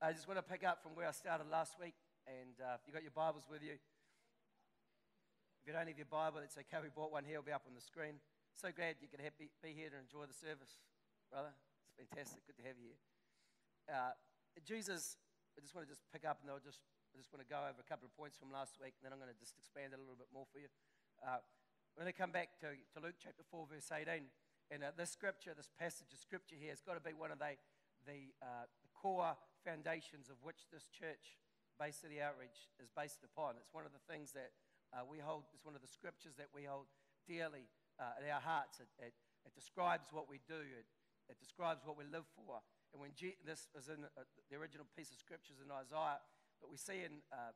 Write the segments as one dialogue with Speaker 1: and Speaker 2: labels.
Speaker 1: I just want to pick up from where I started last week. And uh, if you've got your Bibles with you, if you don't have your Bible, it's okay. We bought one here. It'll be up on the screen. So glad you could be, be here to enjoy the service, brother. It's fantastic. Good to have you here. Uh, Jesus, I just want to just pick up and I'll just, I just want to go over a couple of points from last week, and then I'm going to just expand it a little bit more for you. Uh, I'm going to come back to, to Luke chapter 4, verse 18. And uh, this scripture, this passage of scripture here, has got to be one of the, the, uh, the core foundations of which this church, Bay City Outreach, is based upon. It's one of the things that uh, we hold, it's one of the scriptures that we hold dearly uh, in our hearts. It, it, it, describes what we do, it, it describes what we live for. And when this is in uh, the original piece of scriptures in Isaiah, but we see in, uh,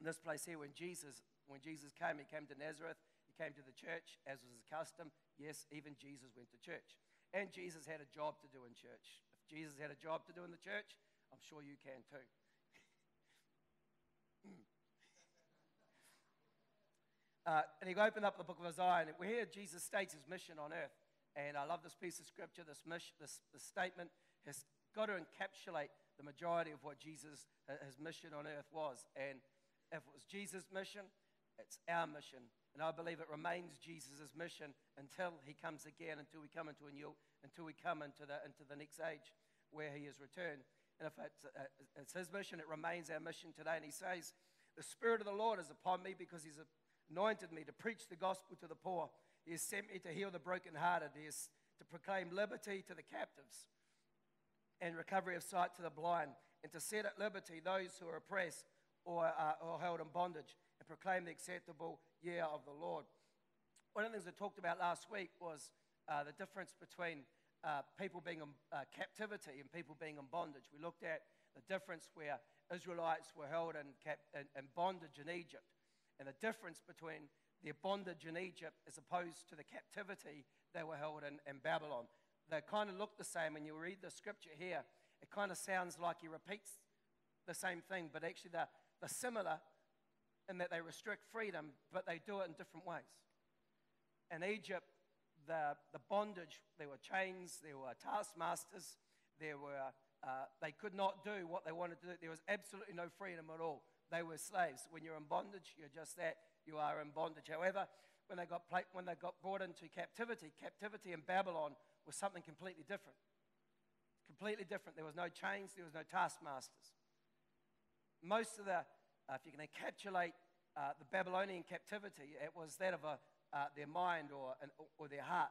Speaker 1: this place here when Jesus, when Jesus came, he came to Nazareth, he came to the church as was his custom. Yes, even Jesus went to church. And Jesus had a job to do in church. If Jesus had a job to do in the church, I'm sure you can too. uh, and he opened up the book of Isaiah, and we hear Jesus states his mission on earth. And I love this piece of scripture. This, mission, this, this statement has got to encapsulate the majority of what Jesus, his mission on earth was. And if it was Jesus' mission, it's our mission. And I believe it remains Jesus' mission until he comes again, until we come into a new, until we come into the, into the next age where he is returned. And if it's, uh, it's his mission, it remains our mission today. And he says, The Spirit of the Lord is upon me because he's anointed me to preach the gospel to the poor. He has sent me to heal the brokenhearted. He is to proclaim liberty to the captives and recovery of sight to the blind, and to set at liberty those who are oppressed or are or held in bondage, and proclaim the acceptable year of the Lord. One of the things I talked about last week was uh, the difference between uh, people being in uh, captivity and people being in bondage. We looked at the difference where Israelites were held in, cap- in, in bondage in Egypt, and the difference between their bondage in Egypt as opposed to the captivity they were held in, in Babylon. They kind of look the same. and you read the scripture here, it kind of sounds like he repeats the same thing, but actually they're, they're similar in that they restrict freedom, but they do it in different ways. In Egypt, the, the bondage, there were chains, there were taskmasters, there were, uh, they could not do what they wanted to do. There was absolutely no freedom at all. They were slaves. When you're in bondage, you're just that. You are in bondage. However, when they got, when they got brought into captivity, captivity in Babylon was something completely different. Completely different. There was no chains, there was no taskmasters. Most of the, uh, if you can encapsulate uh, the Babylonian captivity, it was that of a, uh, their mind or, or their heart.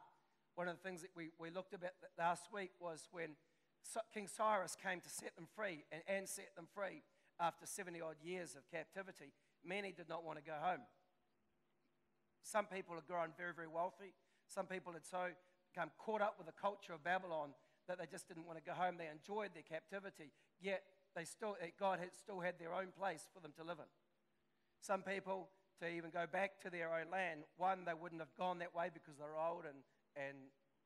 Speaker 1: One of the things that we, we looked at last week was when King Cyrus came to set them free and, and set them free after 70 odd years of captivity. Many did not want to go home. Some people had grown very, very wealthy. Some people had so become caught up with the culture of Babylon that they just didn't want to go home. They enjoyed their captivity, yet they still, God had still had their own place for them to live in. Some people to even go back to their own land. One, they wouldn't have gone that way because they're old and, and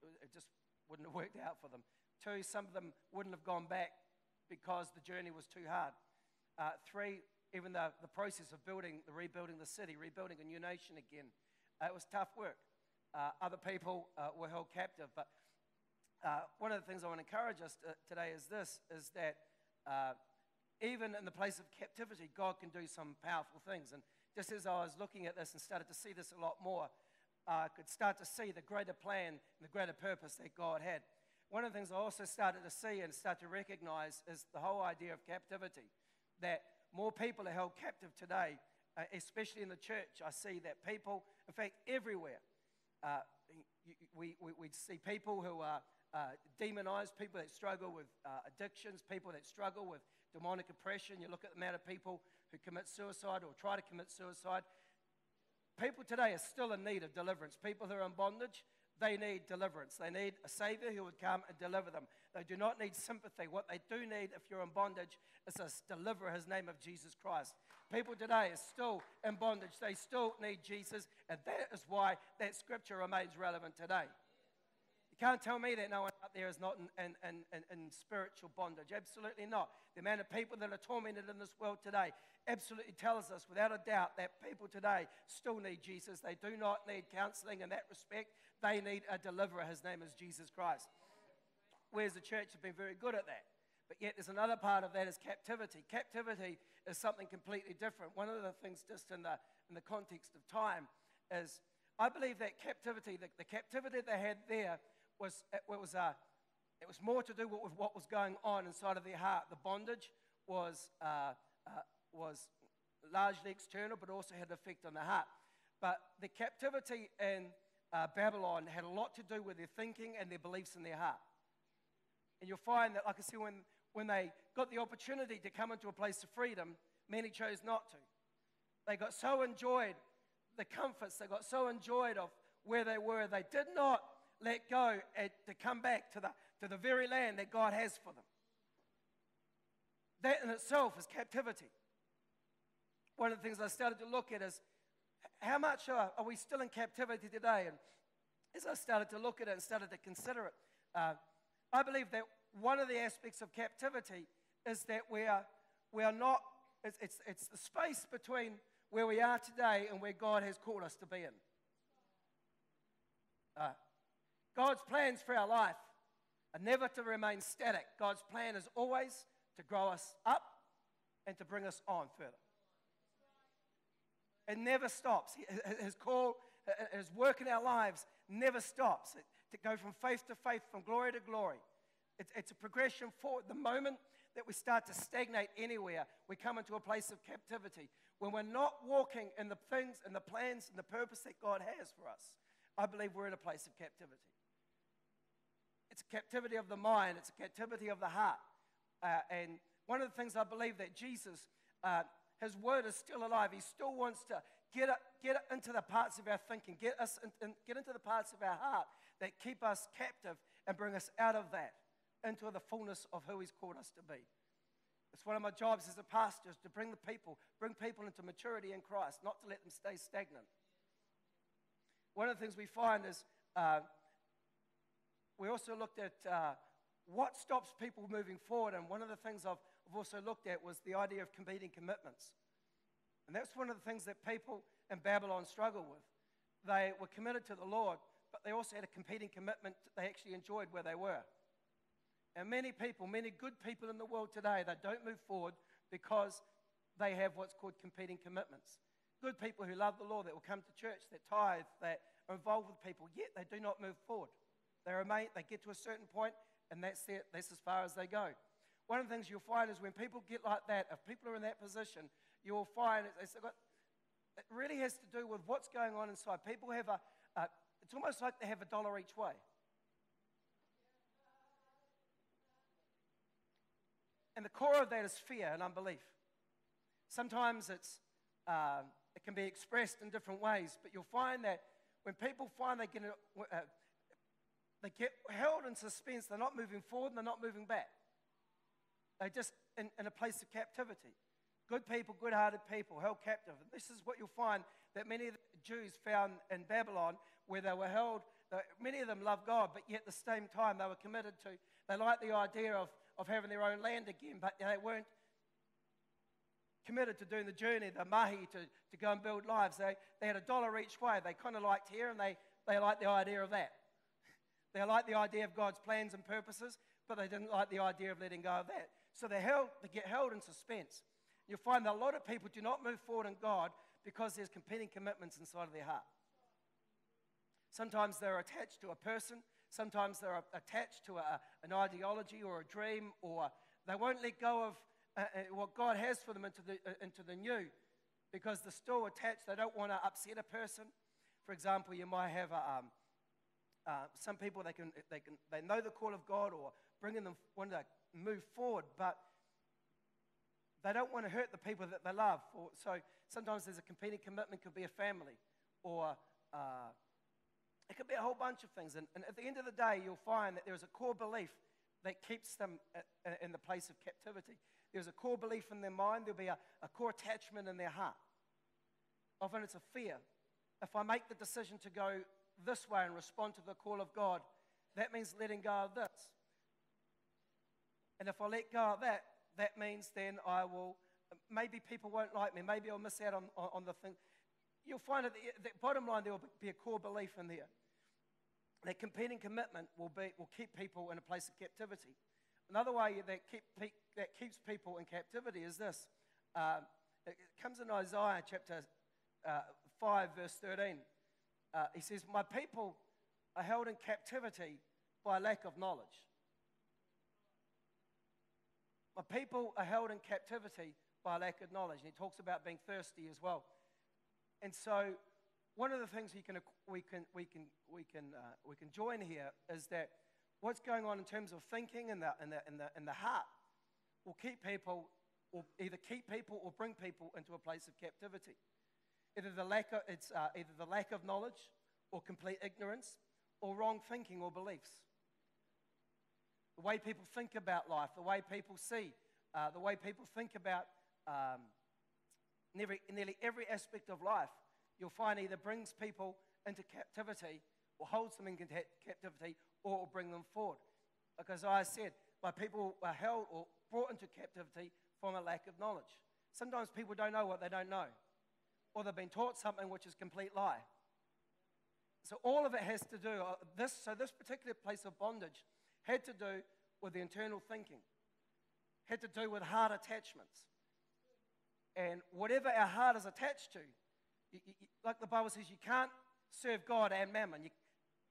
Speaker 1: it just wouldn't have worked out for them. Two, some of them wouldn't have gone back because the journey was too hard. Uh, three, even the, the process of building, the rebuilding the city, rebuilding a new nation again, uh, it was tough work. Uh, other people uh, were held captive. But uh, one of the things I want to encourage us to, today is this, is that uh, even in the place of captivity, God can do some powerful things. And just as I was looking at this and started to see this a lot more, I could start to see the greater plan and the greater purpose that God had. One of the things I also started to see and start to recognize is the whole idea of captivity. That more people are held captive today, uh, especially in the church. I see that people, in fact, everywhere, uh, we, we, we see people who are uh, demonized, people that struggle with uh, addictions, people that struggle with demonic oppression. You look at the amount of people who commit suicide or try to commit suicide. People today are still in need of deliverance. People who are in bondage, they need deliverance. They need a Savior who would come and deliver them. They do not need sympathy. What they do need, if you're in bondage, is a deliverer, his name of Jesus Christ. People today are still in bondage. They still need Jesus, and that is why that scripture remains relevant today can't tell me that no one out there is not in, in, in, in, spiritual bondage. Absolutely not. The amount of people that are tormented in this world today absolutely tells us without a doubt that people today still need Jesus. They do not need counseling in that respect. They need a deliverer. His name is Jesus Christ. Whereas the church has been very good at that. But yet, there's another part of that is captivity. Captivity is something completely different. One of the things, just in the, in the context of time, is I believe that captivity, the, the captivity they had there, was, it, was, uh, it was more to do with what was going on inside of their heart. The bondage was, uh, uh, was largely external, but also had an effect on the heart. But the captivity in uh, Babylon had a lot to do with their thinking and their beliefs in their heart. And you'll find that, like I said, when, when they got the opportunity to come into a place of freedom, many chose not to. They got so enjoyed the comforts, they got so enjoyed of where they were, they did not let go to come back to the, to the very land that God has for them. That in itself is captivity. One of the things I started to look at is how much are, are we still in captivity today? And as I started to look at it and started to consider it, uh, I believe that one of the aspects of captivity is that we are, we are not, it's, it's, it's the space between where we are today and where God has called us to be in. Uh, God's plans for our life are never to remain static. God's plan is always to grow us up and to bring us on further. It never stops. His call, his work in our lives never stops. To go from faith to faith, from glory to glory. It's, it's a progression forward. The moment that we start to stagnate anywhere, we come into a place of captivity. When we're not walking in the things and the plans and the purpose that God has for us, I believe we're in a place of captivity. It's a captivity of the mind, it's a captivity of the heart. Uh, and one of the things I believe that Jesus, uh, his word is still alive. He still wants to get, it, get it into the parts of our thinking, get, us in, in, get into the parts of our heart that keep us captive and bring us out of that into the fullness of who he's called us to be. It's one of my jobs as a pastor is to bring the people, bring people into maturity in Christ, not to let them stay stagnant. One of the things we find is uh, we also looked at uh, what stops people moving forward, and one of the things I've, I've also looked at was the idea of competing commitments. And that's one of the things that people in Babylon struggle with. They were committed to the Lord, but they also had a competing commitment they actually enjoyed where they were. And many people, many good people in the world today, they don't move forward because they have what's called competing commitments. Good people who love the Lord, that will come to church, that tithe, that are involved with people, yet they do not move forward. They remain, they get to a certain point, and that's, it. that's as far as they go. One of the things you'll find is when people get like that, if people are in that position, you'll find it's, got, it really has to do with what's going on inside. People have a, a it's almost like they have a dollar each way. And the core of that is fear and unbelief. Sometimes it's, uh, it can be expressed in different ways, but you'll find that when people find they get, uh, they get held in suspense, they're not moving forward and they're not moving back. They're just in, in a place of captivity. Good people, good hearted people, held captive. And this is what you'll find that many of the Jews found in Babylon, where they were held. Many of them loved God, but yet at the same time they were committed to, they liked the idea of of having their own land again, but they weren't committed to doing the journey, the mahi, to, to go and build lives. They, they had a dollar each way. They kind of liked here and they, they liked the idea of that. They liked the idea of God's plans and purposes, but they didn't like the idea of letting go of that. So they, held, they get held in suspense. You'll find that a lot of people do not move forward in God because there's competing commitments inside of their heart. Sometimes they're attached to a person, Sometimes they're attached to a, an ideology or a dream, or they won't let go of uh, uh, what God has for them into the, uh, into the new because they're still attached. They don't want to upset a person. For example, you might have a, um, uh, some people they can, they can they know the call of God or bringing them want to move forward, but they don't want to hurt the people that they love. Or, so sometimes there's a competing commitment. Could be a family or uh, it could be a whole bunch of things. And, and at the end of the day, you'll find that there's a core belief that keeps them in the place of captivity. There's a core belief in their mind, there'll be a, a core attachment in their heart. Often it's a fear. If I make the decision to go this way and respond to the call of God, that means letting go of this. And if I let go of that, that means then I will, maybe people won't like me, maybe I'll miss out on, on, on the thing. You'll find that the, the bottom line, there will be a core belief in there that competing commitment will, be, will keep people in a place of captivity. Another way that, keep, that keeps people in captivity is this. Um, it comes in Isaiah chapter uh, 5, verse 13. Uh, he says, My people are held in captivity by lack of knowledge. My people are held in captivity by lack of knowledge. And he talks about being thirsty as well. And so, one of the things we can, we can, we can, we can, uh, we can join here is that what's going on in terms of thinking in the, in the, in the, in the heart will keep people, or either keep people or bring people into a place of captivity. Either the lack of, it's uh, either the lack of knowledge or complete ignorance or wrong thinking or beliefs. The way people think about life, the way people see, uh, the way people think about um, nearly, nearly every aspect of life, you'll find either brings people into captivity or holds them in captivity or will bring them forward. Because I said, my people are held or brought into captivity from a lack of knowledge. Sometimes people don't know what they don't know, or they've been taught something which is complete lie. So all of it has to do uh, this. So this particular place of bondage had to do with the internal thinking, had to do with heart attachments, and whatever our heart is attached to, you, you, like the Bible says, you can't serve God and mammon. You,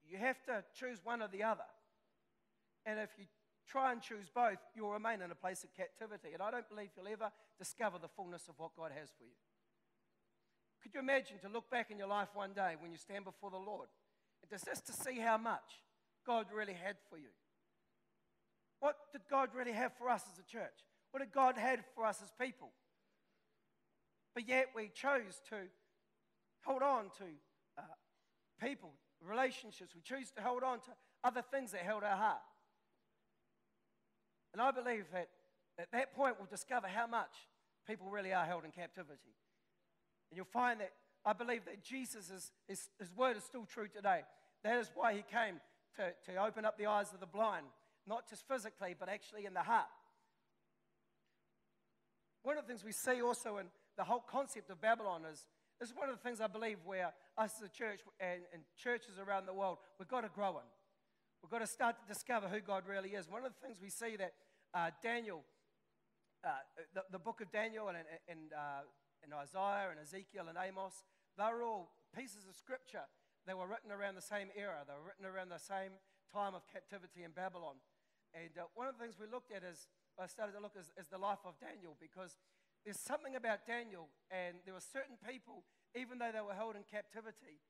Speaker 1: you have to choose one or the other. And if you try and choose both, you'll remain in a place of captivity. And I don't believe you'll ever discover the fullness of what God has for you. Could you imagine to look back in your life one day when you stand before the Lord and just to see how much God really had for you? What did God really have for us as a church? What did God have for us as people? But yet we chose to hold on to uh, people, relationships. We choose to hold on to other things that held our heart. And I believe that at that point we'll discover how much people really are held in captivity. And you'll find that I believe that Jesus, is, his, his word is still true today. That is why he came to, to open up the eyes of the blind, not just physically, but actually in the heart. One of the things we see also in the whole concept of Babylon is this is one of the things I believe where us as a church and, and churches around the world, we've got to grow in. We've got to start to discover who God really is. One of the things we see that uh, Daniel, uh, the, the, book of Daniel and, and, uh, and Isaiah and Ezekiel and Amos, they were all pieces of scripture. They were written around the same era. They were written around the same time of captivity in Babylon. And uh, one of the things we looked at is, I started to look is, is the life of Daniel because there's something about Daniel, and there were certain people, even though they were held in captivity,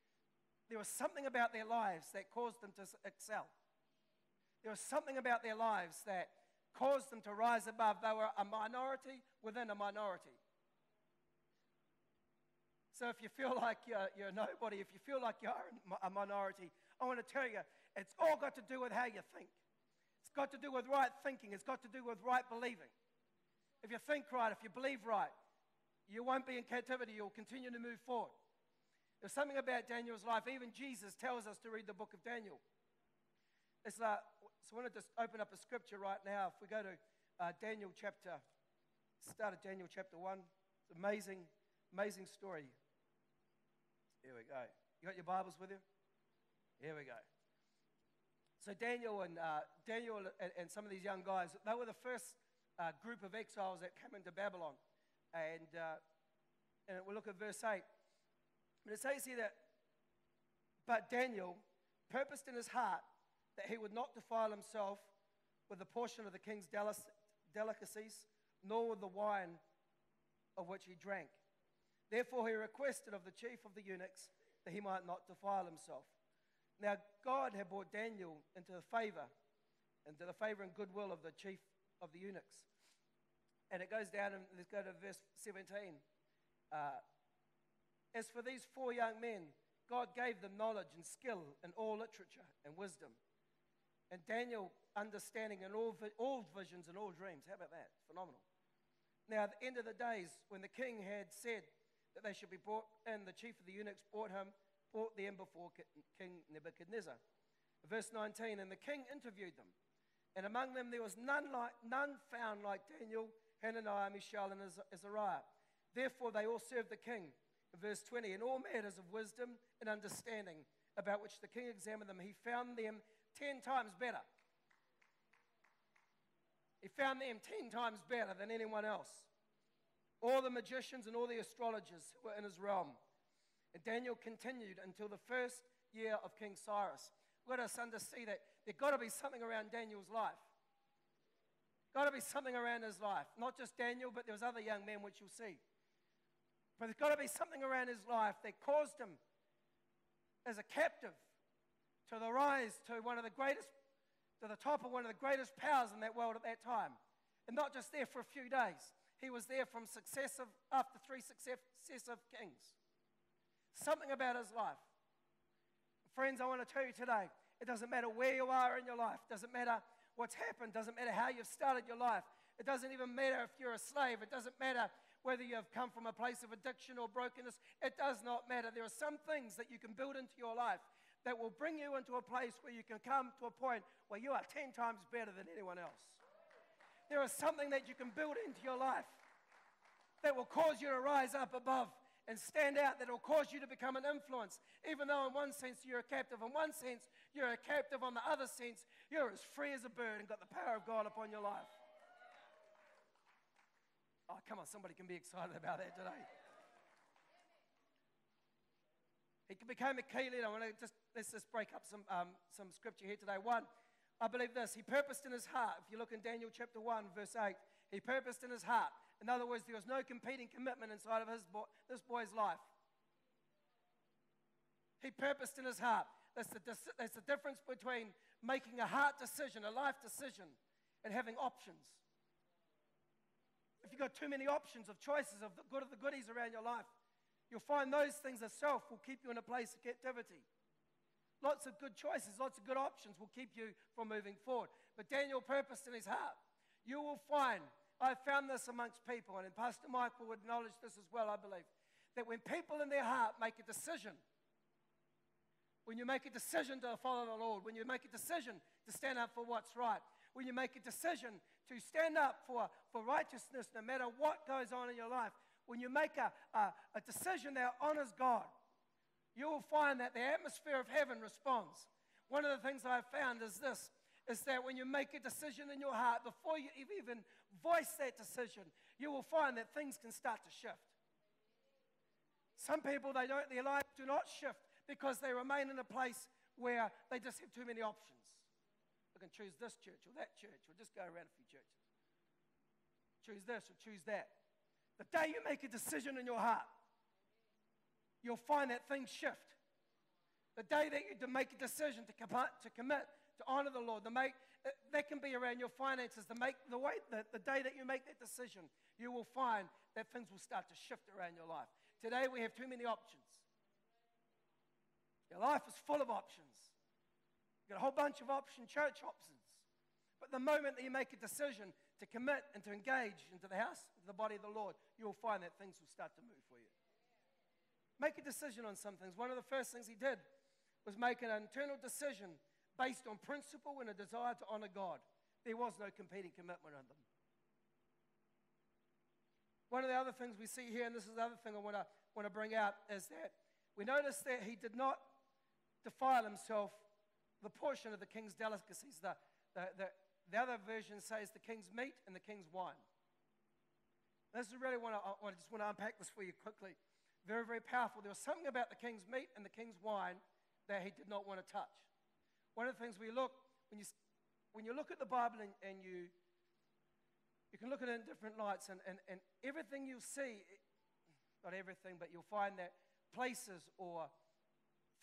Speaker 1: there was something about their lives that caused them to excel. There was something about their lives that caused them to rise above. They were a minority within a minority. So if you feel like you're, you're nobody, if you feel like you're a minority, I want to tell you, it's all got to do with how you think. It's got to do with right thinking. It's got to do with right believing. If you think right, if you believe right, you won't be in captivity. You'll continue to move forward. There's something about Daniel's life. Even Jesus tells us to read the book of Daniel. It's like, so I want to just open up a scripture right now. If we go to uh, Daniel chapter, start at Daniel chapter 1. It's amazing, amazing story. Here we go. You got your Bibles with you? Here we go. So Daniel and uh, Daniel and, and, some of these young guys, they were the first uh, group of exiles that came into Babylon. And, uh, and we'll look at verse 8. But it says here that, but Daniel purposed in his heart that he would not defile himself with a portion of the king's delicacies, nor with the wine of which he drank. Therefore, he requested of the chief of the eunuchs that he might not defile himself. Now, God had brought Daniel into the favor, into the favor and goodwill of the chief of the eunuchs. And it goes down, and let's go to verse 17. Uh, As for these four young men, God gave them knowledge and skill in all literature and wisdom. And Daniel, understanding in all, all visions and all dreams. How about that? Phenomenal. Now, at the end of the days, when the king had said that they should be brought in, the chief of the eunuchs brought him, brought them before King Nebuchadnezzar. Verse 19, and the king interviewed them. And among them there was none, like, none found like Daniel, Hananiah, Mishael, and Azariah. Therefore they all served the king. In verse 20, in all matters of wisdom and understanding about which the king examined them, he found them ten times better. He found them 10 times better than anyone else. All the magicians and all the astrologers who were in his realm. And Daniel continued until the first year of King Cyrus. Let us understand that there's got to be something around Daniel's life. Got to be something around his life. Not just Daniel, but there was other young men, which you'll see. But there's got to be something around his life that caused him, as a captive, to the rise to one of the greatest, to the top of one of the greatest powers in that world at that time. And not just there for a few days. He was there from successive, after three successive kings. Something about his life. Friends, I want to tell you today, it doesn't matter where you are in your life, doesn't matter what's happened, doesn't matter how you've started your life. It doesn't even matter if you're a slave. It doesn't matter whether you have come from a place of addiction or brokenness. It does not matter. There are some things that you can build into your life that will bring you into a place where you can come to a point where you are 10 times better than anyone else. There is something that you can build into your life that will cause you to rise up above and stand out, that will cause you to become an influence. Even though, in one sense, you're a captive, in one sense, you're a captive, on the other sense, you're as free as a bird and got the power of God upon your life. Oh, come on, somebody can be excited about that today. He became a key leader. I want to just let's just break up some um, some scripture here today. One, I believe this. He purposed in his heart. If you look in Daniel chapter one, verse eight, he purposed in his heart. In other words, there was no competing commitment inside of his bo- this boy's life. He purposed in his heart. That's the, that's the difference between making a heart decision, a life decision, and having options. If you've got too many options of choices of the good of the goodies around your life, you'll find those things itself will keep you in a place of captivity. Lots of good choices, lots of good options will keep you from moving forward. But Daniel purposed in his heart. You will find, I've found this amongst people, and Pastor Michael would acknowledge this as well, I believe, that when people in their heart make a decision, when you make a decision to follow the Lord, when you make a decision to stand up for what's right, when you make a decision to stand up for, for righteousness no matter what goes on in your life, when you make a, a, a decision that honors God, you will find that the atmosphere of heaven responds. One of the things I've found is this is that when you make a decision in your heart, before you even voice that decision, you will find that things can start to shift. Some people, they don't, their lives do not shift because they remain in a place where they just have too many options. I can choose this church or that church or just go around a few churches. Choose this or choose that. The day you make a decision in your heart, you'll find that things shift. The day that you make a decision to commit, to, commit, to honor the Lord, to make, uh, that can be around your finances. To make the way, the, the day that you make that decision, you will find that things will start to shift around your life. Today we have too many options. Your life is full of options. You've got a whole bunch of option church options. But the moment that you make a decision to commit and to engage into the house, the body of the Lord, you'll find that things will start to move for you. Make a decision on some things. One of the first things he did was make an internal decision based on principle and a desire to honor God. There was no competing commitment on them. One of the other things we see here, and this is the other thing I want to, want to bring out, is that we notice that he did not defile himself the portion of the king's delicacies. The, the, the, the other version says the king's meat and the king's wine. This is really what I, I just want to unpack this for you quickly. Very, very powerful. There was something about the king's meat and the king's wine that he did not want to touch. One of the things we look, when you, when you look at the Bible and, and you, you can look at it in different lights, and, and, and everything you'll see, not everything, but you'll find that places or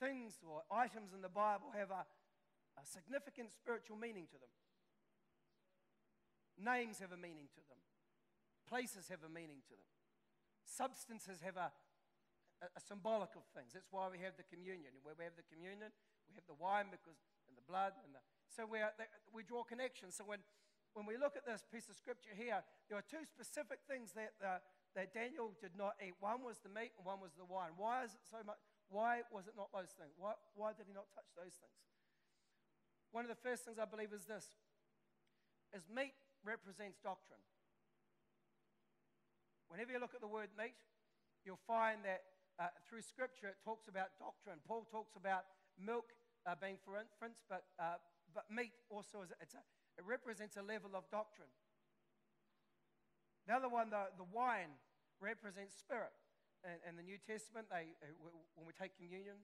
Speaker 1: things or items in the Bible have a, a significant spiritual meaning to them. Names have a meaning to them. Places have a meaning to them. Substances have a, a, a symbolic of things. That's why we have the communion. Where we have the communion, we have the wine because and the blood and the so we, we draw connections. So when, when we look at this piece of scripture here, there are two specific things that, that Daniel did not eat. One was the meat and one was the wine. Why is it so much? Why was it not those things? Why, why did he not touch those things? One of the first things I believe is this is meat represents doctrine. Whenever you look at the word meat, you'll find that uh, through Scripture it talks about doctrine. Paul talks about milk uh, being for infants, but, uh, but meat also is it's a, it represents a level of doctrine. The other one, the, the wine, represents spirit. And in the New Testament, they, uh, when we take communion,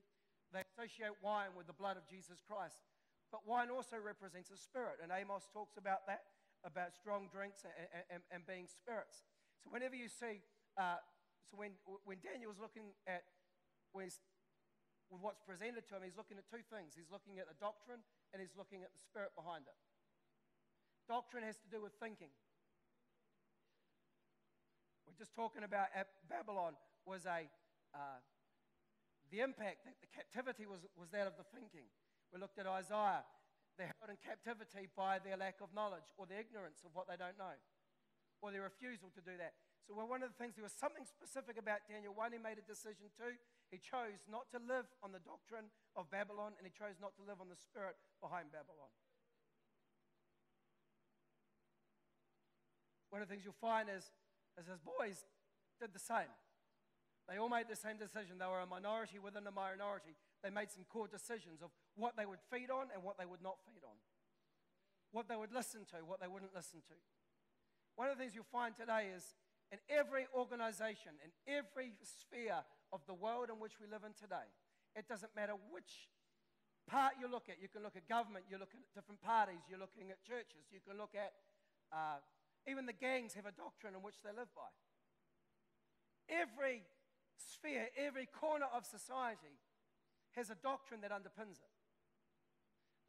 Speaker 1: they associate wine with the blood of Jesus Christ. But wine also represents a spirit. And Amos talks about that, about strong drinks and, and, and being spirits. So whenever you see, uh, so when, when Daniel's looking at, with what's presented to him, he's looking at two things. He's looking at the doctrine and he's looking at the spirit behind it. Doctrine has to do with thinking. We're just talking about Babylon was a, uh, the impact, that the captivity was, was that of the thinking. We looked at Isaiah. They're held in captivity by their lack of knowledge or their ignorance of what they don't know or their refusal to do that. So, well, one of the things, there was something specific about Daniel. One, he made a decision. Two, he chose not to live on the doctrine of Babylon and he chose not to live on the spirit behind Babylon. One of the things you'll find is, is his boys did the same. They all made the same decision. They were a minority within a minority. They made some core decisions of what they would feed on and what they would not feed on, what they would listen to, what they wouldn't listen to. One of the things you'll find today is in every organization, in every sphere of the world in which we live in today, it doesn't matter which part you look at. You can look at government, you look at different parties, you're looking at churches, you can look at uh, even the gangs have a doctrine in which they live by. Every sphere, every corner of society has a doctrine that underpins it.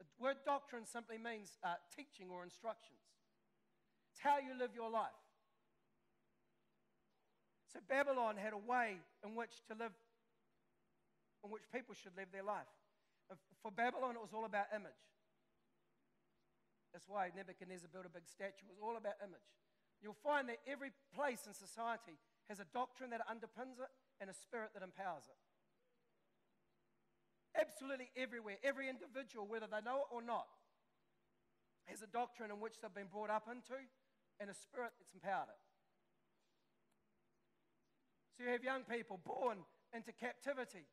Speaker 1: The word doctrine simply means uh, teaching or instructions. It's how you live your life. So Babylon had a way in which to live, in which people should live their life. For Babylon, it was all about image. That's why Nebuchadnezzar built a big statue. It was all about image. You'll find that every place in society has a doctrine that underpins it and a spirit that empowers it. Absolutely everywhere, every individual, whether they know it or not, has a doctrine in which they've been brought up into and a spirit that's empowered it. So you have young people born into captivity,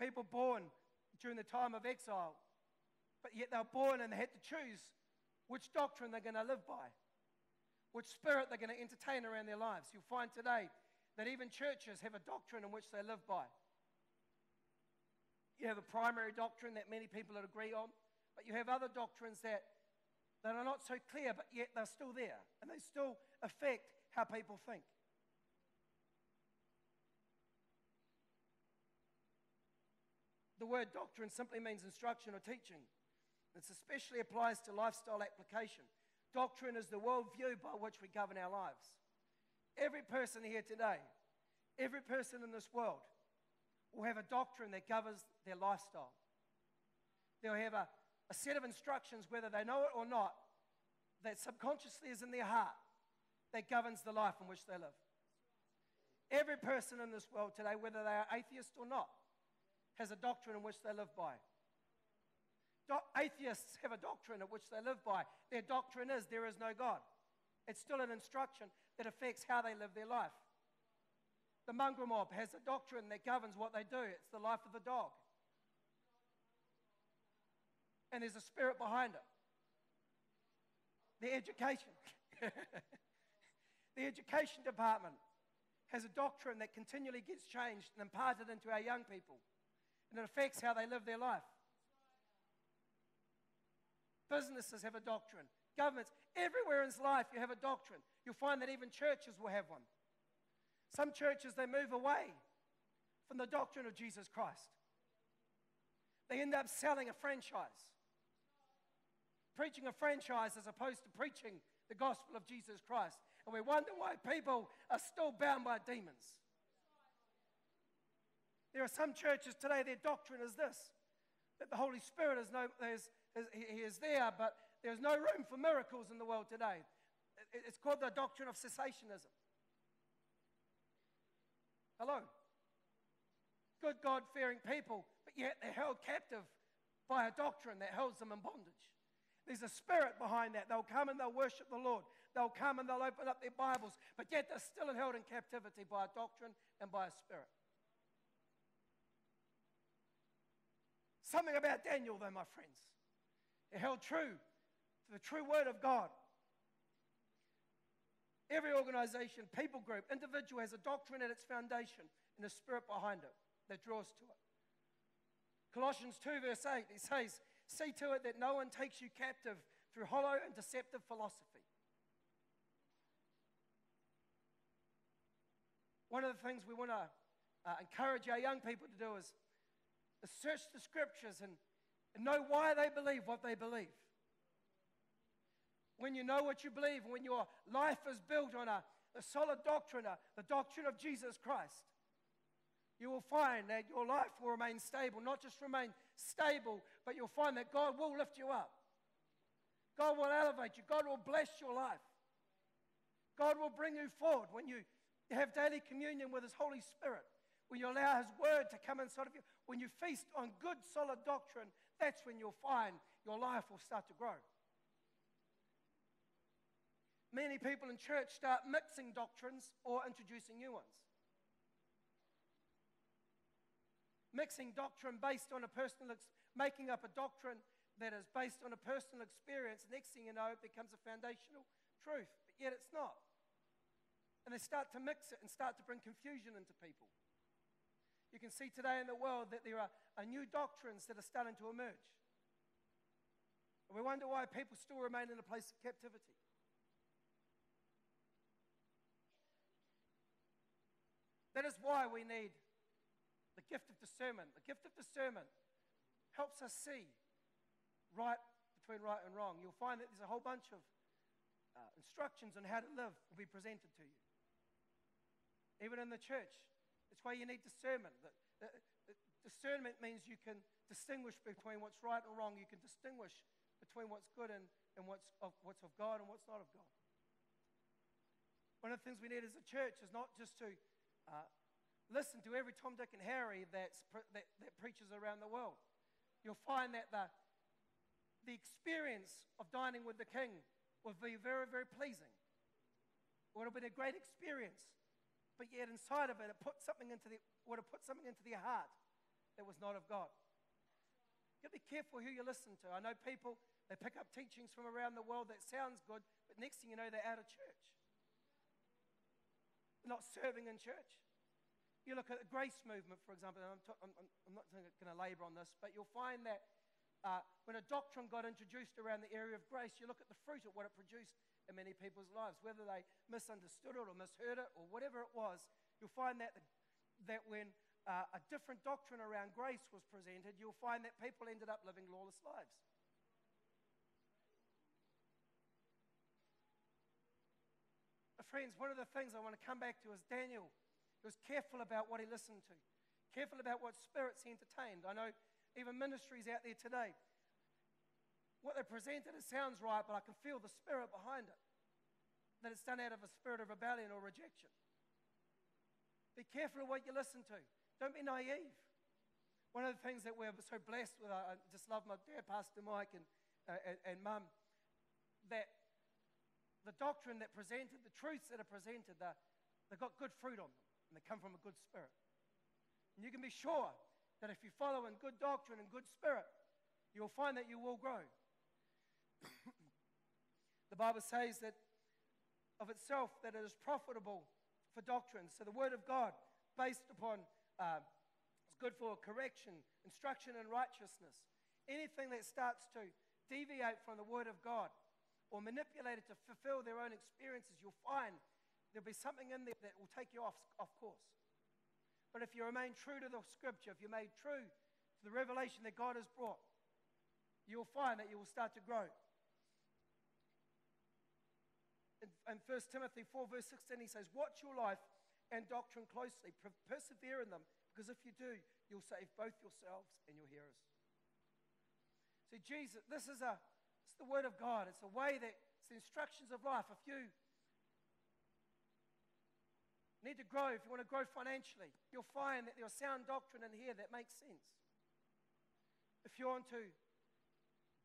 Speaker 1: people born during the time of exile, but yet they're born and they had to choose which doctrine they're going to live by, which spirit they're going to entertain around their lives. You'll find today that even churches have a doctrine in which they live by. You have a primary doctrine that many people agree on, but you have other doctrines that, that are not so clear, but yet they're still there, and they still affect how people think. The word doctrine simply means instruction or teaching. This especially applies to lifestyle application. Doctrine is the worldview by which we govern our lives. Every person here today, every person in this world, will have a doctrine that governs their lifestyle. They'll have a, a set of instructions, whether they know it or not, that subconsciously is in their heart that governs the life in which they live. Every person in this world today, whether they are atheist or not, has a doctrine in which they live by. Do- atheists have a doctrine in which they live by. Their doctrine is there is no God. It's still an instruction that affects how they live their life. The mongrel mob has a doctrine that governs what they do. It's the life of the dog. And there's a spirit behind it. The education. the education department has a doctrine that continually gets changed and imparted into our young people. And it affects how they live their life. Businesses have a doctrine. Governments, everywhere in life, you have a doctrine. You'll find that even churches will have one. Some churches, they move away from the doctrine of Jesus Christ. They end up selling a franchise, preaching a franchise as opposed to preaching the gospel of Jesus Christ. And we wonder why people are still bound by demons. There are some churches today, their doctrine is this that the Holy Spirit is, no, is, is, he is there, but there's no room for miracles in the world today. It's called the doctrine of cessationism. Hello. Good God fearing people, but yet they're held captive by a doctrine that holds them in bondage. There's a spirit behind that. They'll come and they'll worship the Lord. They'll come and they'll open up their Bibles, but yet they're still held in captivity by a doctrine and by a spirit. Something about Daniel, though, my friends. It held true to the true word of God. Every organization, people group, individual has a doctrine at its foundation and a spirit behind it that draws to it. Colossians 2, verse 8, it says, See to it that no one takes you captive through hollow and deceptive philosophy. One of the things we want to uh, encourage our young people to do is, is search the scriptures and, and know why they believe what they believe when you know what you believe, when your life is built on a, a solid doctrine, a, the doctrine of Jesus Christ, you will find that your life will remain stable. Not just remain stable, but you'll find that God will lift you up. God will elevate you. God will bless your life. God will bring you forward when you have daily communion with His Holy Spirit, when you allow His Word to come inside of you, when you feast on good, solid doctrine, that's when you'll find your life will start to grow. Many people in church start mixing doctrines or introducing new ones. Mixing doctrine based on a personal, ex- making up a doctrine that is based on a personal experience. Next thing you know, it becomes a foundational truth, but yet it's not. And they start to mix it and start to bring confusion into people. You can see today in the world that there are, are new doctrines that are starting to emerge. And we wonder why people still remain in a place of captivity. That is why we need the gift of discernment. The gift of discernment helps us see right between right and wrong. You'll find that there's a whole bunch of uh, instructions on how to live will be presented to you. Even in the church, that's why you need discernment. Discernment means you can distinguish between what's right and wrong. You can distinguish between what's good and, and what's, of, what's of God and what's not of God. One of the things we need as a church is not just to uh, listen to every Tom, Dick, and Harry that's, that, that preaches around the world. You'll find that the, the experience of dining with the king will be very, very pleasing. It would have been a great experience, but yet inside of it, it put something into the, would have put something into their heart that was not of God. You've got to be careful who you listen to. I know people, they pick up teachings from around the world that sounds good, but next thing you know, they're out of church not serving in church. You look at the grace movement, for example, and I'm, t- I'm, I'm not going to labor on this, but you'll find that uh, when a doctrine got introduced around the area of grace, you look at the fruit of what it produced in many people's lives, whether they misunderstood it or misheard it or whatever it was, you'll find that, the, that when uh, a different doctrine around grace was presented, you'll find that people ended up living lawless lives. friends, one of the things I want to come back to is Daniel. He was careful about what he listened to, careful about what spirits he entertained. I know even ministries out there today, what they presented, it sounds right, but I can feel the spirit behind it. That it's done out of a spirit of rebellion or rejection. Be careful of what you listen to. Don't be naive. One of the things that we're so blessed with, I just love my dad, Pastor Mike, and, uh, and, and mum, that the doctrine that presented, the truths that are presented, they've got good fruit on them, and they come from a good spirit. And you can be sure that if you follow in good doctrine and good spirit, you'll find that you will grow. The Bible says that of itself that it is profitable for doctrine. So the Word of God, based upon, uh, is good for correction, instruction, and righteousness. Anything that starts to deviate from the Word of God or manipulate it to fulfill their own experiences, you'll find there'll be something in there that will take you off, off course. But if you remain true to the scripture, if you remain true to the revelation that God has brought, you'll find that you will start to grow. In, in 1 Timothy 4, verse 16, he says, Watch your life and doctrine closely, persevere in them, because if you do, you'll save both yourselves and your hearers. See, Jesus, this is a it's the Word of God. It's a way that it's the instructions of life. If you need to grow, if you want to grow financially, you'll find that there's sound doctrine in here that makes sense. If you want to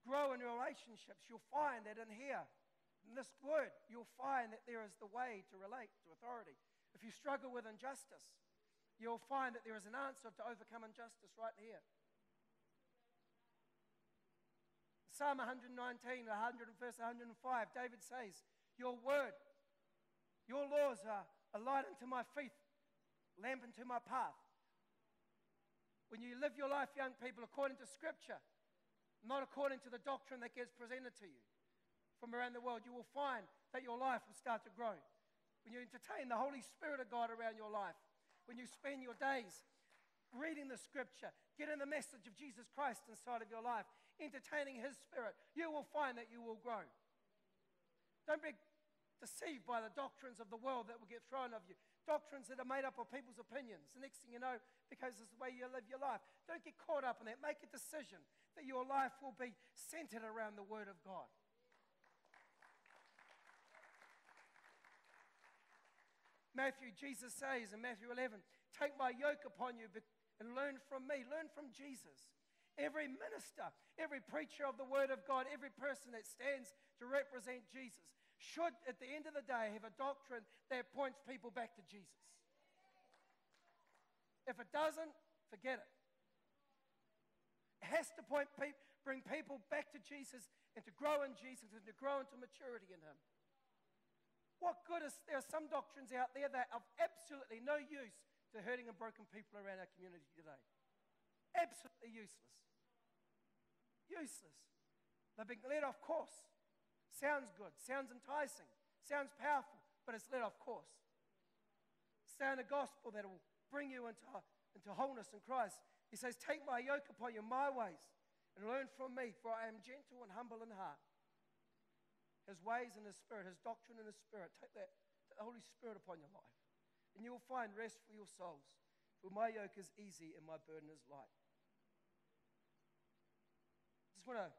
Speaker 1: grow in your relationships, you'll find that in here, in this word, you'll find that there is the way to relate to authority. If you struggle with injustice, you'll find that there is an answer to overcome injustice right here. Psalm 119, 100 verse 105, David says, Your word Your laws are a light unto my feet, lamp unto my path. When you live your life, young people, according to Scripture, not according to the doctrine that gets presented to you from around the world, you will find that your life will start to grow. When you entertain the Holy Spirit of God around your life, when you spend your days reading the Scripture, getting the message of Jesus Christ inside of your life, entertaining His Spirit, you will find that you will grow. Don't be deceived by the doctrines of the world that will get thrown of you. Doctrines that are made up of people's opinions. The next thing you know, because it's the way you live your life. Don't get caught up in that. Make a decision that your life will be centered around the Word of God. Matthew, Jesus says in Matthew 11, Take my yoke upon you and learn from me. Learn from Jesus. Every minister, every preacher of the Word of God, every person that stands to represent Jesus should, at the end of the day, have a doctrine that points people back to Jesus. If it doesn't, forget it. It has to point bring people back to Jesus and to grow in Jesus and to grow into maturity in Him. What good is there are some doctrines out there that are of absolutely no use to hurting and broken people around our community today? Absolutely useless. Useless. They've been led off course. Sounds good, sounds enticing, sounds powerful, but it's led off course. Sound a gospel that will bring you into, into wholeness in Christ. He says, Take my yoke upon you, my ways, and learn from me, for I am gentle and humble in heart his ways and his spirit, his doctrine and his spirit. Take that the Holy Spirit upon your life. And you'll find rest for your souls. For my yoke is easy and my burden is light. I just want to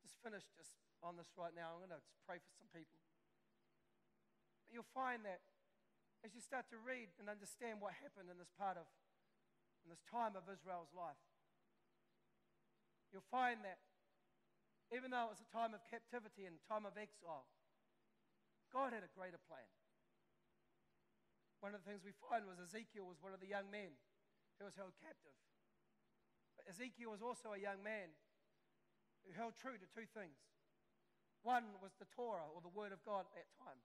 Speaker 1: just finish just on this right now. I'm going to just pray for some people. But you'll find that as you start to read and understand what happened in this part of, in this time of Israel's life, you'll find that even though it was a time of captivity and time of exile, God had a greater plan. One of the things we find was Ezekiel was one of the young men who was held captive. But Ezekiel was also a young man who held true to two things. One was the Torah, or the Word of God at that time.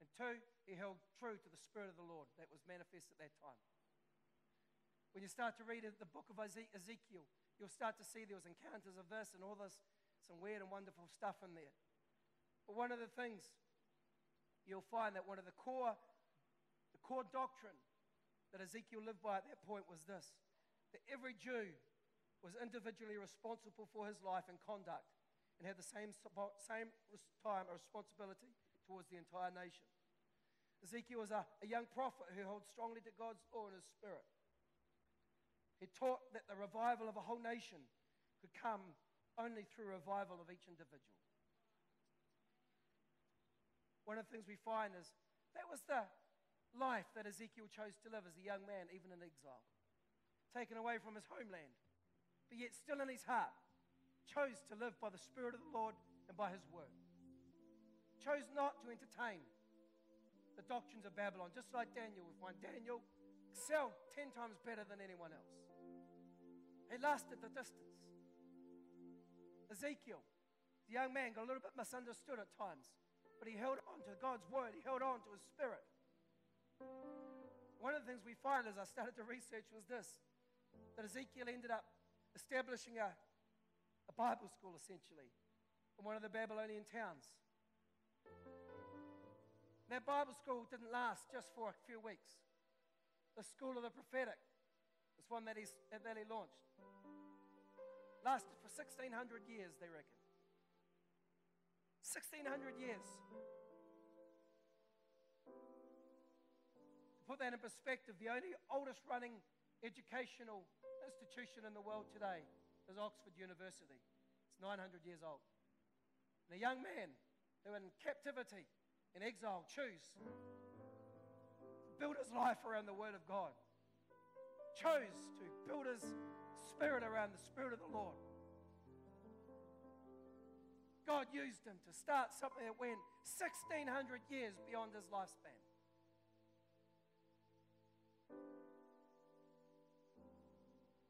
Speaker 1: And two, he held true to the Spirit of the Lord that was manifest at that time. When you start to read the book of Ezekiel, you'll start to see there was encounters of this and all this some weird and wonderful stuff in there. But one of the things you'll find that one of the core, the core doctrine that Ezekiel lived by at that point was this that every Jew was individually responsible for his life and conduct and had the same, same time of responsibility towards the entire nation. Ezekiel was a, a young prophet who held strongly to God's law in his spirit. He taught that the revival of a whole nation could come only through revival of each individual. One of the things we find is that was the life that Ezekiel chose to live as a young man, even in exile, taken away from his homeland, but yet still in his heart, chose to live by the Spirit of the Lord and by his word. Chose not to entertain the doctrines of Babylon, just like Daniel. We find Daniel excelled 10 times better than anyone else. He lasted the distance. Ezekiel, the young man, got a little bit misunderstood at times, but he held on to God's word, he held on to his spirit. One of the things we find as I started to research was this that Ezekiel ended up establishing a, a Bible school essentially in one of the Babylonian towns. That Bible school didn't last just for a few weeks. The school of the prophetic was one that, that he launched. Lasted for 1600 years, they reckon. 1600 years. To put that in perspective, the only oldest running educational institution in the world today is Oxford University. It's 900 years old. And a young man who in captivity, in exile, chose to build his life around the Word of God, chose to build his spirit around the Spirit of the Lord. God used him to start something that went 1,600 years beyond his lifespan.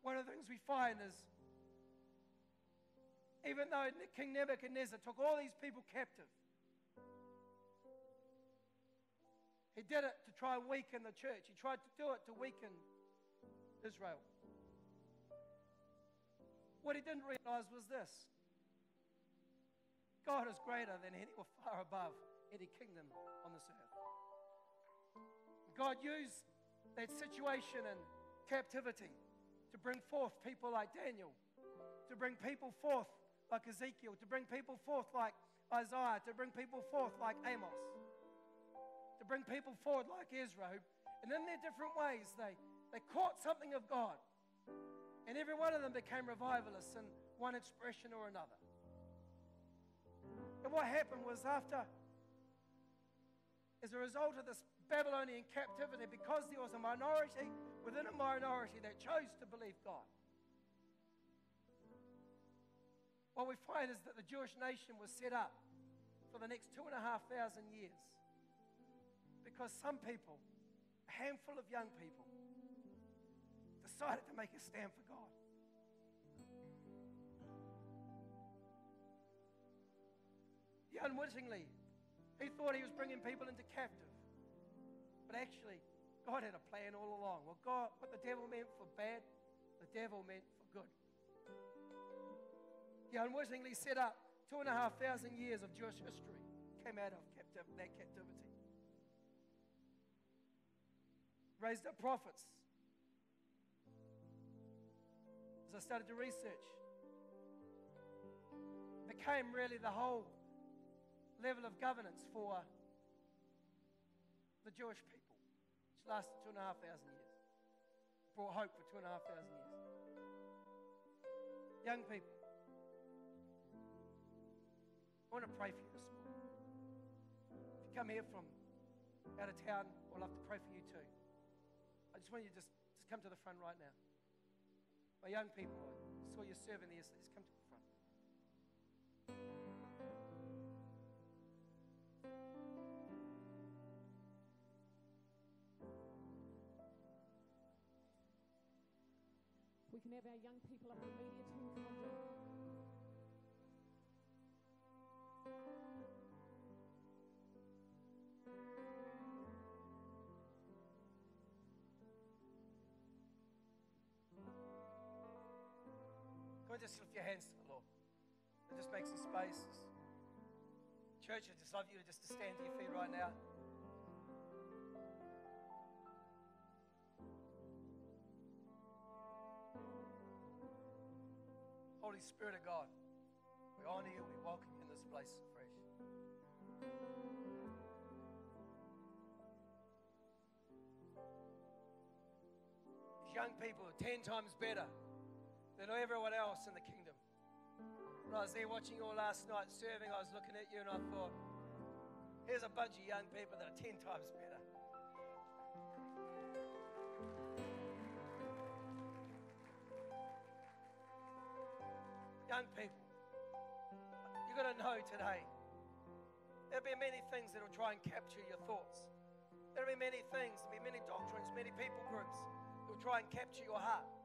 Speaker 1: One of the things we find is even though King Nebuchadnezzar took all these people captive, He did it to try and weaken the church. He tried to do it to weaken Israel. What he didn't realize was this God is greater than any or far above any kingdom on this earth. God used that situation and captivity to bring forth people like Daniel, to bring people forth like Ezekiel, to bring people forth like Isaiah, to bring people forth like Amos, to bring people forward like Ezra. And in their different ways, they, they caught something of God. And every one of them became revivalists in one expression or another. And what happened was after, as a result of this Babylonian captivity, because there was a minority within a minority that chose to believe God, what we find is that the Jewish nation was set up for the next two and a half thousand years because some people, a handful of young people, decided to make a stand for God. He unwittingly, he thought he was bringing people into captive. But actually, God had a plan all along. What, God, what the devil meant for bad, the devil meant for good. He unwittingly set up two and a half thousand years of Jewish history, came out of captive, that captivity. Raised up prophets, as I started to research, became really the whole level of governance for the Jewish people, which lasted two and a half thousand years. Brought hope for two and a half thousand years. Young people, I want to pray for you this morning. If you come here from out of town, I'd love to pray for you too. I just want you to just, just come to the front right now. My young people, I saw you serving there, so just come to the front.
Speaker 2: We can have our young people up the media team come down.
Speaker 1: Just lift your hands to the Lord. And just make some space. Church, I just love you just to stand to your feet right now. Holy Spirit of God, we honor you, we welcome you in this place afresh. Young people are 10 times better than everyone else in the kingdom. When I was there watching you all last night serving, I was looking at you and I thought, here's a bunch of young people that are 10 times better. Young people, you've got to know today there'll be many things that will try and capture your thoughts. There'll be many things, there'll be many doctrines, many people groups that will try and capture your heart.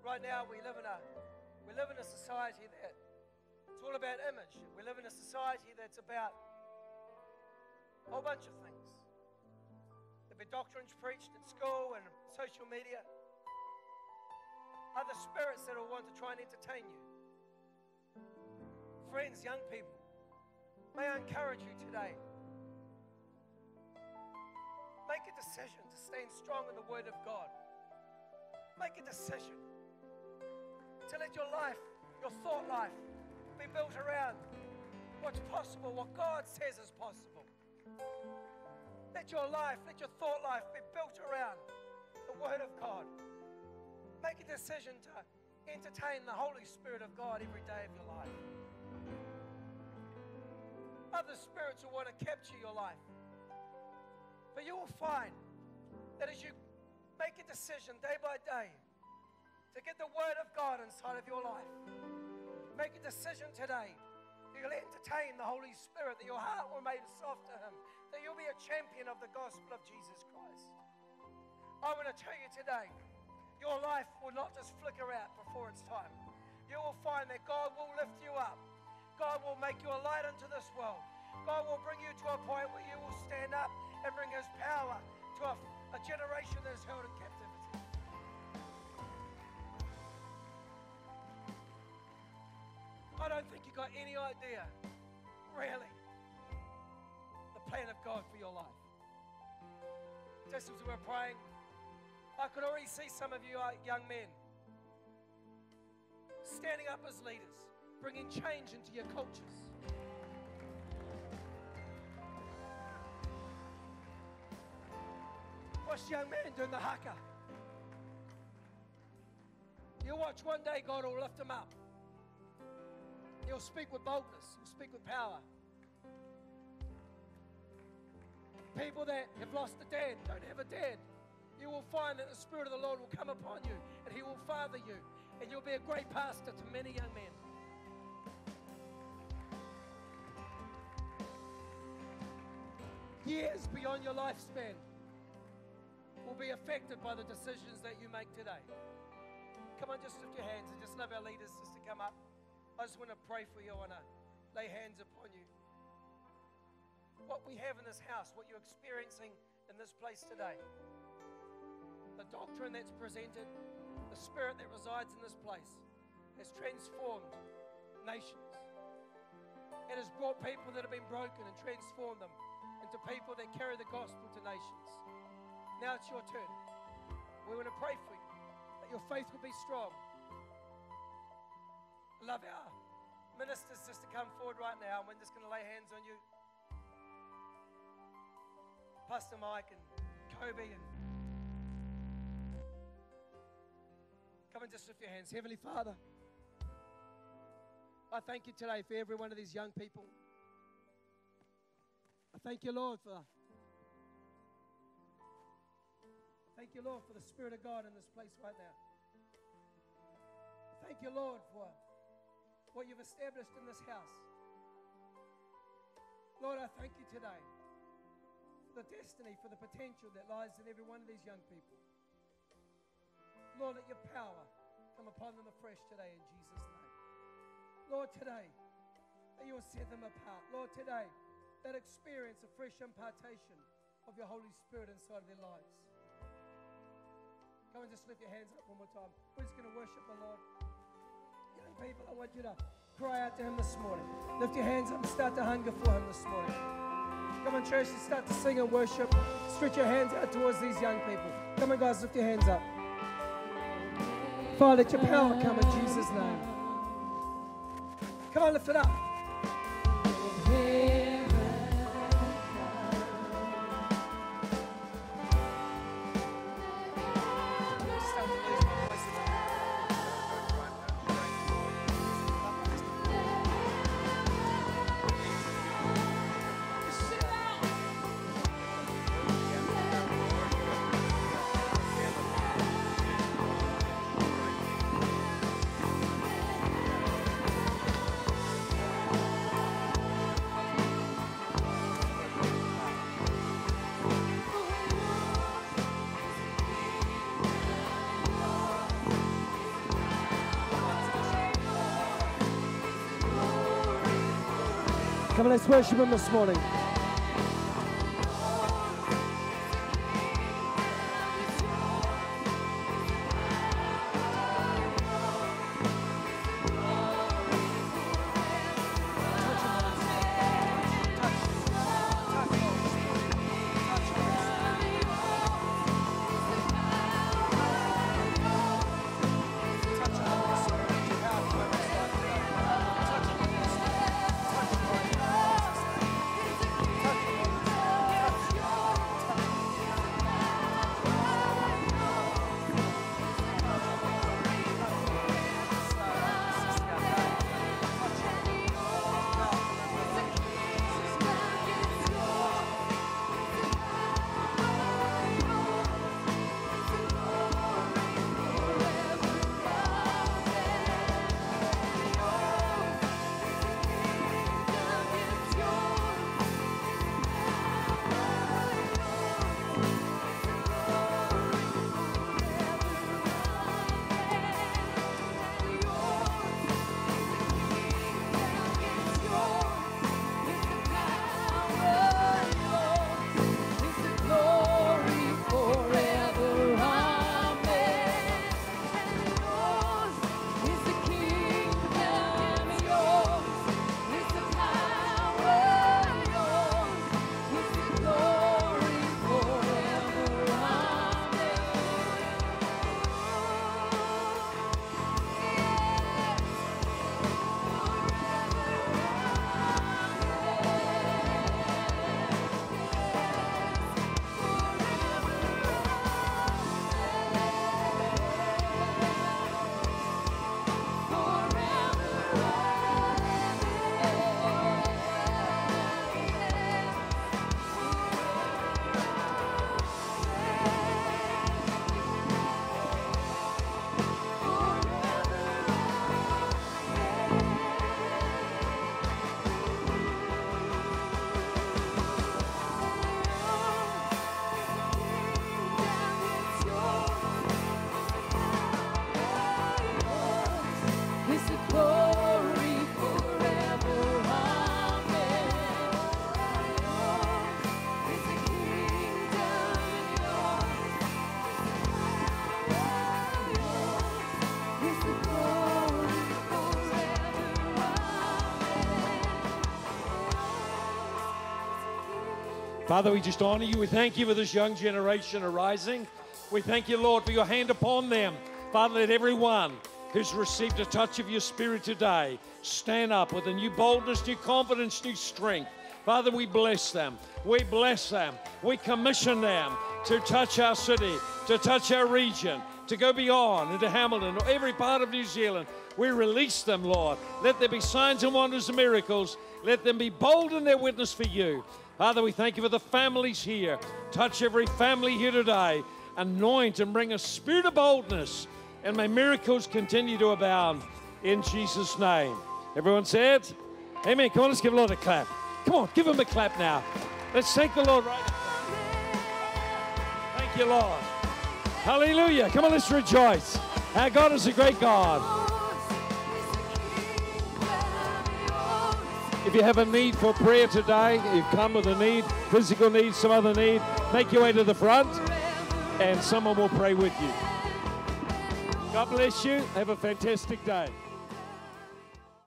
Speaker 1: Right now, we live in a we live in a society that it's all about image. We live in a society that's about a whole bunch of things. There'll be doctrines preached at school and social media. Other spirits that will want to try and entertain you. Friends, young people, may I encourage you today. Make a decision to stand strong in the Word of God. Make a decision to let your life, your thought life, be built around what's possible, what God says is possible. Let your life, let your thought life be built around the Word of God. Make a decision to entertain the Holy Spirit of God every day of your life. Other spirits will want to capture your life. But you will find that as you make a decision day by day to get the Word of God inside of your life, make a decision today you'll entertain the Holy Spirit, that your heart will made soft to Him, that you'll be a champion of the gospel of Jesus Christ. I want to tell you today, your life will not just flicker out before it's time. You will find that God will lift you up. God will make you a light unto this world. God will bring you to a point where you will stand up and bring His power to a, a generation that is held in captivity. I don't think you got any idea, really, the plan of God for your life. Just as we were praying, I could already see some of you young men standing up as leaders, bringing change into your cultures. Watch young men doing the haka. You watch one day God will lift them up. He'll speak with boldness, he'll speak with power. People that have lost a dad, don't have a dad, you will find that the Spirit of the Lord will come upon you and He will father you, and you'll be a great pastor to many young men. Years beyond your lifespan will be affected by the decisions that you make today. Come on, just lift your hands and just love our leaders just to come up. I just want to pray for you. I want to lay hands upon you. What we have in this house, what you're experiencing in this place today, the doctrine that's presented, the spirit that resides in this place, has transformed nations. It has brought people that have been broken and transformed them into people that carry the gospel to nations. Now it's your turn. We want to pray for you that your faith will be strong, love our ministers just to come forward right now, and we're just going to lay hands on you. Pastor Mike and Kobe and come and just lift your hands. Heavenly Father, I thank you today for every one of these young people. I thank you, Lord, for thank you, Lord, for the Spirit of God in this place right now. Thank you, Lord, for what you've established in this house. Lord, I thank you today for the destiny, for the potential that lies in every one of these young people. Lord, let your power come upon them afresh today in Jesus' name. Lord, today, that you will set them apart. Lord, today, that experience a fresh impartation of your Holy Spirit inside of their lives. Come and just lift your hands up one more time. We're just going to worship the Lord people, I want you to cry out to Him this morning. Lift your hands up and start to hunger for Him this morning. Come on, church, and start to sing and worship. Stretch your hands out towards these young people. Come on, guys, lift your hands up. Father, let your power come in Jesus' name. Come on, lift it up. Come on, let's worship Him this morning.
Speaker 3: Father, we just honor you. We thank you for this young generation arising. We thank you, Lord, for your hand upon them. Father, let everyone who's received a touch of your spirit today stand up with a new boldness, new confidence, new strength. Father, we bless them. We bless them. We commission them to touch our city, to touch our region, to go beyond into Hamilton or every part of New Zealand. We release them, Lord. Let there be signs and wonders and miracles. Let them be bold in their witness for you. Father, we thank you for the families here. Touch every family here today. Anoint and bring a spirit of boldness. And may miracles continue to abound in Jesus' name. Everyone said, Amen. Come on, let's give the Lord a clap. Come on, give him a clap now. Let's thank the Lord right now. Thank you, Lord. Hallelujah. Come on, let's rejoice. Our God is a great God. If you have a need for prayer today, you've come with a need, physical need, some other need, make your way to the front and someone will pray with you. God bless you. Have a fantastic day.